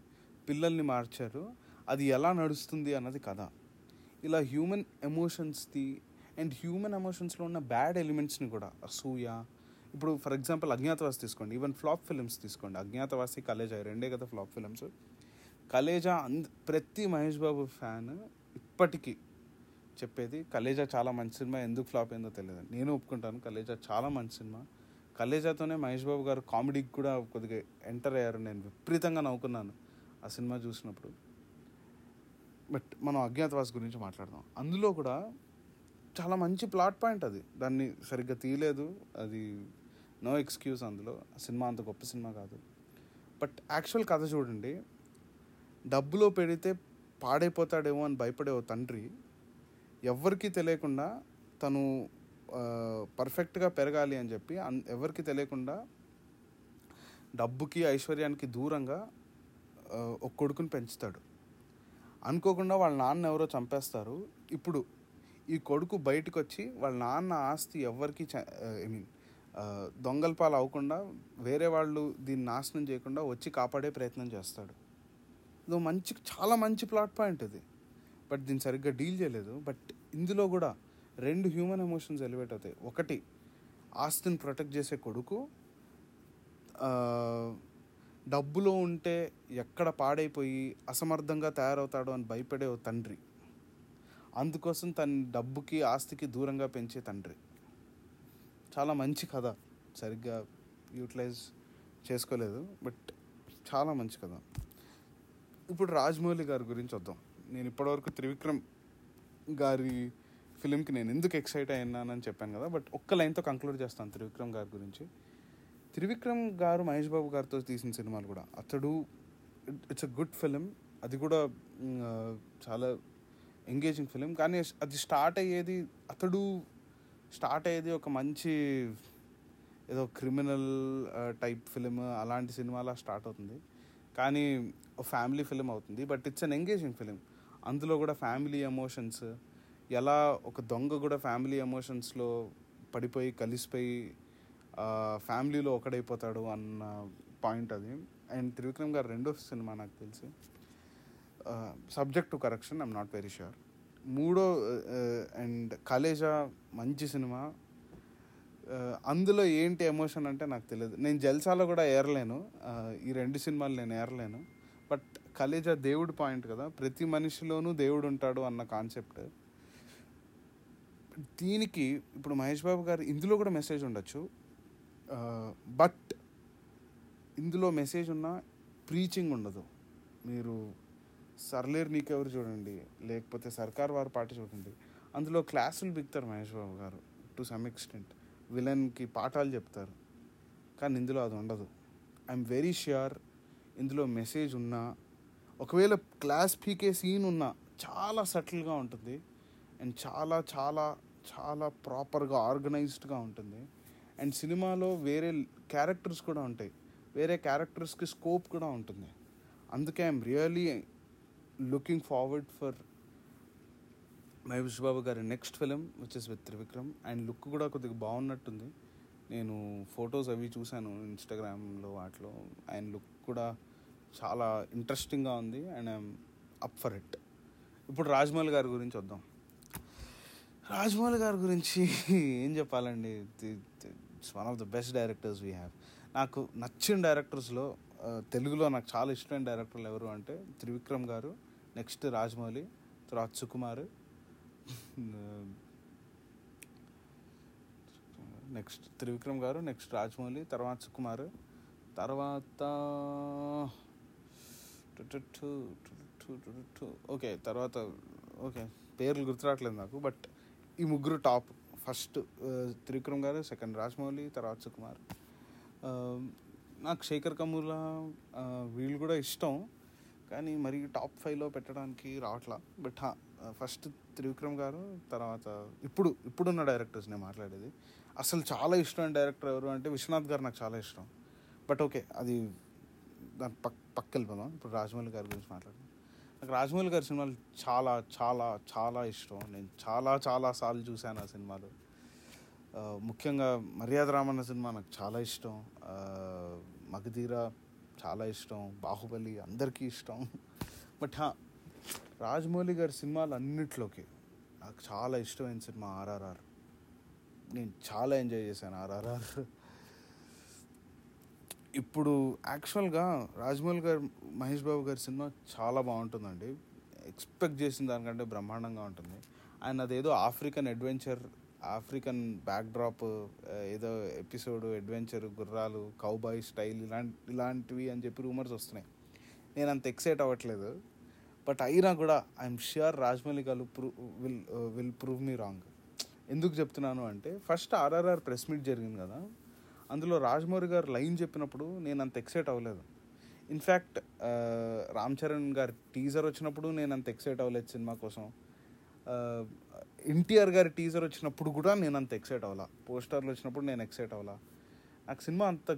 పిల్లల్ని మార్చారు. అది ఎలా నడుస్తుంది అన్నది కథ. ఇలా హ్యూమన్ ఎమోషన్స్ది అండ్ హ్యూమన్ ఎమోషన్స్లో ఉన్న బ్యాడ్ ఎలిమెంట్స్ని కూడా అసూయ ఇప్పుడు ఫర్ ఎగ్జాంపుల్ అజ్ఞాతవాసి తీసుకోండి. ఈవెన్ ఫ్లాప్ ఫిల్మ్స్ తీసుకోండి. అజ్ఞాతవాసి కలేజా రెండే కదా ఫ్లాప్ ఫిల్మ్స్ కలేజా అంద ప్రతి మహేష్ బాబు ఫ్యాన్ ఇప్పటికీ చెప్పేది కలేజా చాలా మంచి సినిమా ఎందుకు ఫ్లాప్ అయిందో తెలియదు. నేను ఒప్పుకుంటాను కలేజా చాలా మంచి సినిమా. కలేజాతోనే మహేష్ బాబు గారు కామెడీకి కూడా కొద్దిగా ఎంటర్ అయ్యారు. నేను విపరీతంగా నవ్వుకున్నాను ఆ సినిమా చూసినప్పుడు. బట్ మనం అజ్ఞాతవాస్ గురించి మాట్లాడదాం. అందులో కూడా చాలా మంచి ప్లాట్ పాయింట్ అది. దాన్ని సరిగ్గా తీయలేదు. అది నో ఎక్స్క్యూజ్ అందులో. సినిమా అంత గొప్ప సినిమా కాదు. బట్ యాక్చువల్ కథ చూడండి. డబ్బులో పెడితే పాడైపోతాడేమో అని భయపడే ఓ తండ్రి ఎవ్వరికీ తెలియకుండా తను పర్ఫెక్ట్గా పెరగాలి అని చెప్పి అన్- ఎవరికి తెలియకుండా డబ్బుకి ఐశ్వర్యానికి దూరంగా ఒక కొడుకుని పెంచుతాడు. అనుకోకుండా వాళ్ళ నాన్న ఎవరో చంపేస్తారు. ఇప్పుడు ఈ కొడుకు బయటకు వచ్చి వాళ్ళ నాన్న ఆస్తి ఎవరికి ఐ మీన్ దొంగల పాలు అవ్వకుండా వేరే వాళ్ళు దీన్ని నాశనం చేయకుండా వచ్చి కాపాడే ప్రయత్నం చేస్తాడు. ఇది మంచి చాలా మంచి ప్లాట్ పాయింట్ ఇది. బట్ దీన్ని సరిగ్గా డీల్ చేయలేదు. బట్ ఇందులో కూడా రెండు హ్యూమన్ ఎమోషన్స్ ఎలివేట్ అవుతాయి. ఒకటి ఆస్తిని ప్రొటెక్ట్ చేసే కొడుకు డబ్బులో ఉంటే ఎక్కడ పాడైపోయి అసమర్థంగా తయారవుతాడో అని భయపడే ఓ తండ్రి. అందుకోసం తన డబ్బుకి ఆస్తికి దూరంగా పెంచే తండ్రి. చాలా మంచి కథ. సరిగ్గా యూటిలైజ్ చేసుకోలేదు బట్ చాలా మంచి కథ. ఇప్పుడు రాజమౌళి గారి గురించి వద్దాం. నేను ఇప్పటివరకు త్రివిక్రమ్ గారి ఫిలింకి నేను ఎందుకు ఎక్సైట్ అయినానని చెప్పాను కదా బట్ ఒక్క లైన్తో కంక్లూడ్ చేస్తాను త్రివిక్రమ్ గారి గురించి. త్రివిక్రమ్ గారు మహేష్ బాబు గారితో తీసిన సినిమాలు కూడా. అతడు ఇట్స్ అ గుడ్ ఫిలిం అది కూడా చాలా ఎంగేజింగ్ ఫిలిం కానీ అది స్టార్ట్ అయ్యేది అతడు స్టార్ట్ అయ్యేది ఒక మంచి ఏదో క్రిమినల్ టైప్ ఫిలిం అలాంటి సినిమాలా స్టార్ట్ అవుతుంది. కానీ ఫ్యామిలీ ఫిలిం అవుతుంది. But it's an engaging film. అందులో కూడా ఫ్యామిలీ ఎమోషన్స్ ఎలా ఒక దొంగ కూడా ఫ్యామిలీ ఎమోషన్స్లో పడిపోయి కలిసిపోయి ఫ్యామిలీలో ఒకడైపోతాడు అన్న పాయింట్ అది. అండ్ త్రివిక్రమ్ గారు రెండో సినిమా నాకు తెలిసి subject to correction I'm not very sure మూడో అండ్ కలేజా మంచి సినిమా. అందులో ఏంటి ఎమోషన్ అంటే నాకు తెలియదు నేను జల్సాలో కూడా ఏరలేను. ఈ రెండు సినిమాలు నేను ఏరలేను. బట్ కలేజా దేవుడు పాయింట్ కదా. ప్రతి మనిషిలోనూ దేవుడు ఉంటాడు అన్న కాన్సెప్ట్. దీనికి ఇప్పుడు మహేష్ బాబు గారు ఇందులో కూడా మెసేజ్ ఉండొచ్చు. బట్ ఇందులో మెసేజ్ ఉన్న ప్రీచింగ్ ఉండదు. మీరు సర్లేరు నీకెవరు చూడండి లేకపోతే సర్కార్ వారి పాట చూడండి. అందులో క్లాసులు బిగుతారు మహేష్ బాబు గారు టు సమ్ ఎక్స్టెంట్ విలన్కి పాఠాలు చెప్తారు కానీ ఇందులో అది ఉండదు. ఐఎమ్ వెరీ ష్యూర్ ఇందులో మెసేజ్ ఉన్నా ఒకవేళ క్లాస్ పీకే సీన్ ఉన్నా చాలా సటిల్గా ఉంటుంది. అండ్ చాలా చాలా చాలా ప్రాపర్గా ఆర్గనైజ్డ్గా ఉంటుంది. అండ్ సినిమాలో వేరే క్యారెక్టర్స్ కూడా ఉంటాయి. వేరే క్యారెక్టర్స్కి స్కోప్ కూడా ఉంటుంది. అందుకే I'm really looking forward for Mahesh Babu గారి next film which is with Trivikram and look కూడా కొద్దిగా బాగున్నట్టుంది. నేను ఫొటోస్ అవి చూశాను ఇన్స్టాగ్రామ్లో వాటిలో. ఆయన లుక్ కూడా చాలా ఇంట్రెస్టింగ్గా ఉంది. And I'm up for it ఇప్పుడు రాజమౌళి గారి గురించి వద్దాం. రాజమౌళి గారి గురించి ఏం చెప్పాలండి? It's one of the best directors we have నాకు నచ్చిన డైరెక్టర్స్లో తెలుగులో నాకు చాలా ఇష్టమైన డైరెక్టర్లు ఎవరు అంటే త్రివిక్రమ్ గారు నెక్స్ట్ రాజమౌళి తర్వాత సుకుమార్. నెక్స్ట్ త్రివిక్రమ్ గారు నెక్స్ట్ రాజమౌళి తర్వాత సుకుమార్. తర్వాత ఓకే తర్వాత ఓకే పేర్లు గుర్తురావట్లేదు నాకు బట్ ఈ ముగ్గురు టాప్. ఫస్ట్ త్రివిక్రమ్ గారు సెకండ్ రాజమౌళి తర్వాత సుకుమార్. నాకు శేఖర్ కమూల వీళ్ళు కూడా ఇష్టం. కానీ మరి టాప్ ఫైవ్లో పెట్టడానికి రావట్లా. బట్ ఫస్ట్ త్రివిక్రమ్ గారు తర్వాత ఇప్పుడు ఇప్పుడున్న డైరెక్టర్స్ నేను మాట్లాడేది. అసలు చాలా ఇష్టమైన డైరెక్టర్ ఎవరు అంటే విశ్వనాథ్ గారు నాకు చాలా ఇష్టం. బట్ ఓకే అది దాని పక్ పక్క వెళ్ళిపోదాం ఇప్పుడు రాజమౌళి గారి గురించి మాట్లాడదాం. నాకు రాజమౌళి గారి సినిమాలు చాలా చాలా చాలా ఇష్టం. నేను చాలా చాలా సార్లు చూశాను ఆ సినిమాలు. ముఖ్యంగా మర్యాద రామన్న సినిమా నాకు చాలా ఇష్టం. మగధీర చాలా ఇష్టం బాహుబలి అందరికీ ఇష్టం. బట్ హా రాజమౌళి గారి సినిమాలు అన్నిట్లోకి నాకు చాలా ఇష్టమైన సినిమా ఆర్ఆర్ఆర్. నేను చాలా ఎంజాయ్ చేశాను ఆర్ఆర్ఆర్. ఇప్పుడు యాక్చువల్గా రాజమౌళి గారు మహేష్ బాబు గారి సినిమా చాలా బాగుంటుందండి. ఎక్స్పెక్ట్ చేసిన దానికంటే బ్రహ్మాండంగా ఉంటుంది. ఆయన అదేదో ఆఫ్రికన్ అడ్వెంచర్ ఆఫ్రికన్ బ్యాక్డ్రాప్ ఏదో ఎపిసోడ్ అడ్వెంచర్ గుర్రాలు కౌబాయ్ స్టైల్ ఇలాంటి ఇలాంటివి అని చెప్పి రూమర్స్ వస్తున్నాయి. నేను అంత ఎక్సైట్ అవ్వట్లేదు. బట్ అయినా కూడా ఐఎమ్ ష్యూర్ రాజమౌళి గారు prove will will prove me wrong. ఎందుకు చెప్తున్నాను అంటే ఫస్ట్ ఆర్ఆర్ఆర్ ప్రెస్ మీట్ జరిగింది కదా అందులో రాజమౌళి గారు లైన్ చెప్పినప్పుడు నేను అంత ఎక్సైట్ అవ్వలేదు. ఇన్ఫ్యాక్ట్ రామ్ చరణ్ గారి టీజర్ వచ్చినప్పుడు నేను అంత ఎక్సైట్ అవ్వలేదు సినిమా కోసం. ఎన్టీఆర్ గారి టీజర్ వచ్చినప్పుడు కూడా నేను అంత ఎక్సైట్ అవ్వాలా. పోస్టర్లు వచ్చినప్పుడు నేను ఎక్సైట్ అవ్వాలా. నాకు సినిమా అంత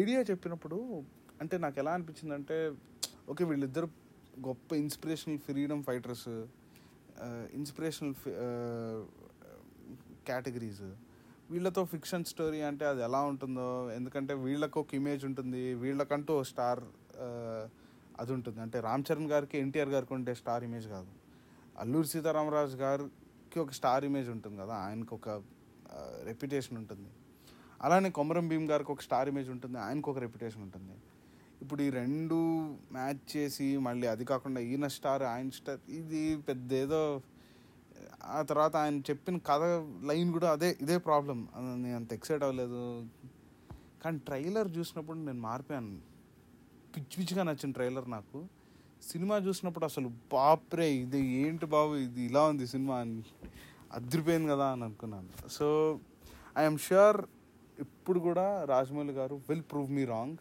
ఐడియా చెప్పినప్పుడు అంటే నాకు ఎలా అనిపించింది అంటే ఓకే వీళ్ళిద్దరు గొప్ప inspirational freedom fighters inspirational categories. వీళ్ళతో ఫిక్షన్ స్టోరీ అంటే అది ఎలా ఉంటుందో ఎందుకంటే వీళ్ళకు ఒక ఇమేజ్ ఉంటుంది వీళ్ళకంటూ స్టార్ అది ఉంటుంది. అంటే రామ్ చరణ్ గారికి ఎన్టీఆర్ గారికి ఉండే స్టార్ ఇమేజ్ కాదు. అల్లూరి సీతారామరాజు గారికి ఒక స్టార్ ఇమేజ్ ఉంటుంది కదా ఆయనకు ఒక రెప్యుటేషన్ ఉంటుంది. అలానే కొమరం భీమ్ గారికి ఒక స్టార్ ఇమేజ్ ఉంటుంది ఆయనకు ఒక రెప్యుటేషన్ ఉంటుంది. ఇప్పుడు ఈ రెండు మ్యాచ్ చేసి మళ్ళీ అది కాకుండా ఈయన స్టార్ ఆయన స్టార్ ఇది పెద్ద ఏదో ఆ తర్వాత ఆయన చెప్పిన కథ లైన్ కూడా అదే ఇదే ప్రాబ్లం నేను అంత ఎక్సైట్ అవ్వలేదు. కానీ ట్రైలర్ చూసినప్పుడు నేను మారిపోయాను పిచ్చి పిచ్చిగా నచ్చిన ట్రైలర్ నాకు. సినిమా చూసినప్పుడు అసలు బాప్రే ఇది ఏంటి బాబు? ఇది ఇలా ఉంది సినిమా అని అదిరిపోయింది కదా అని అనుకున్నాను. సో ఐఎమ్ ష్యూర్ ఇప్పుడు కూడా రాజమౌళి గారు will prove me wrong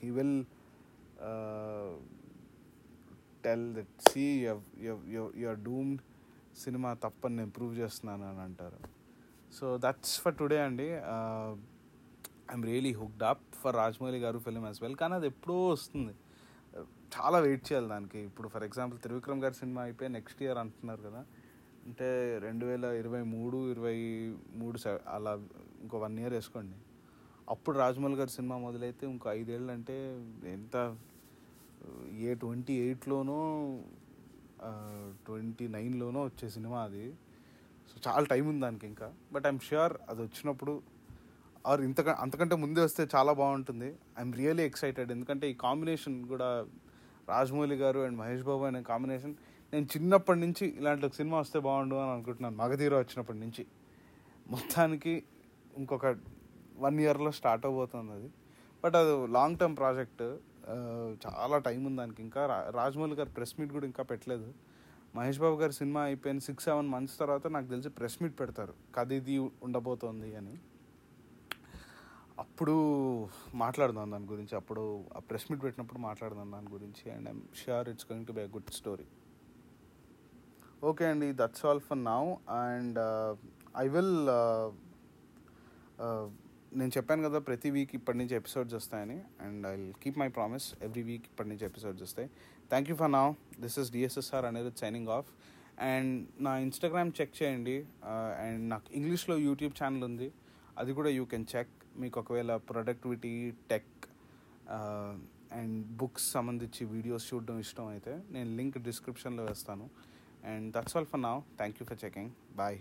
he will tell that see you're doomed cinema తప్పని నేను ప్రూవ్ చేస్తున్నాను అని అంటారు. సో దట్స్ ఫర్ టుడే అండి. I'm really hooked up for Rajamouli గారు ఫిలిం యాజ్ వెల్ కానీ అది ఎప్పుడో వస్తుంది. చాలా వెయిట్ చేయాలి దానికి. ఇప్పుడు ఫర్ ఎగ్జాంపుల్ త్రివిక్రమ్ గారి సినిమా అయిపోయి నెక్స్ట్ ఇయర్ అంటున్నారు కదా. అంటే రెండు వేల ఇరవై మూడు ఇరవై మూడు అలా ఇంకో వన్ ఇయర్ వేసుకోండి. అప్పుడు రాజమౌళి గారి సినిమా మొదలైతే ఇంకో ఐదేళ్ళు అంటే ఎంత ఏ ట్వంటీ ఎయిట్లోనో ట్వంటీ నైన్లోనో వచ్చే సినిమా అది. సో చాలా టైం ఉంది దానికి ఇంకా. బట్ ఐఎమ్ ష్యూర్ అది వచ్చినప్పుడు ఆర్ ఇంతక అంతకంటే ముందే వస్తే చాలా బాగుంటుంది. I'm really excited. ఎందుకంటే ఈ కాంబినేషన్ కూడా రాజమౌళి గారు అండ్ మహేష్ బాబు అనే కాంబినేషన్. నేను చిన్నప్పటి నుంచి ఇలాంటి ఒక సినిమా వస్తే బాగుండు అని అనుకుంటున్నాను. మగధీర వచ్చినప్పటి నుంచి. మొత్తానికి ఇంకొక వన్ ఇయర్లో స్టార్ట్ అవబోతుంది అది. బట్ అది లాంగ్ టర్మ్ ప్రాజెక్ట్ చాలా టైం ఉంది దానికి. ఇంకా రాజమౌళి గారు ప్రెస్ మీట్ కూడా ఇంకా పెట్టలేదు. మహేష్ బాబు గారి సినిమా అయిపోయిన సిక్స్ సెవెన్ మంత్స్ తర్వాత నాకు తెలిసి ప్రెస్ మీట్ పెడతారు. కథ ఇది ఉండబోతోంది అని. అప్పుడు మాట్లాడదాం దాని గురించి. అప్పుడు ఆ ప్రెస్ మీట్ పెట్టినప్పుడు మాట్లాడదాం దాని గురించి. And I'm sure it's going to be a good story. Okay అండి that's all for now. And uh, I will uh, uh, నేను చెప్పాను కదా ప్రతి వీక్ ఇప్పటి నుంచి ఎపిసోడ్స్ వస్తాయని. And I keep my promise every week ఇప్పటి నుంచి ఎపిసోడ్స్ వస్తాయి. Thank you for now this is DSSR అనేది సైనింగ్ ఆఫ్ అండ్ నా ఇన్స్టాగ్రామ్ చెక్ చేయండి. అండ్ నాకు ఇంగ్లీష్లో యూట్యూబ్ ఛానల్ ఉంది. అది కూడా యూ కెన్ చెక్ మీకు ఒకవేళ ప్రొడక్టివిటీ టెక్ అండ్ బుక్స్ సంబంధించి వీడియోస్ చూడడం ఇష్టం అయితే నేను లింక్ డిస్క్రిప్షన్లో వేస్తాను. And that's all for now thank you for checking bye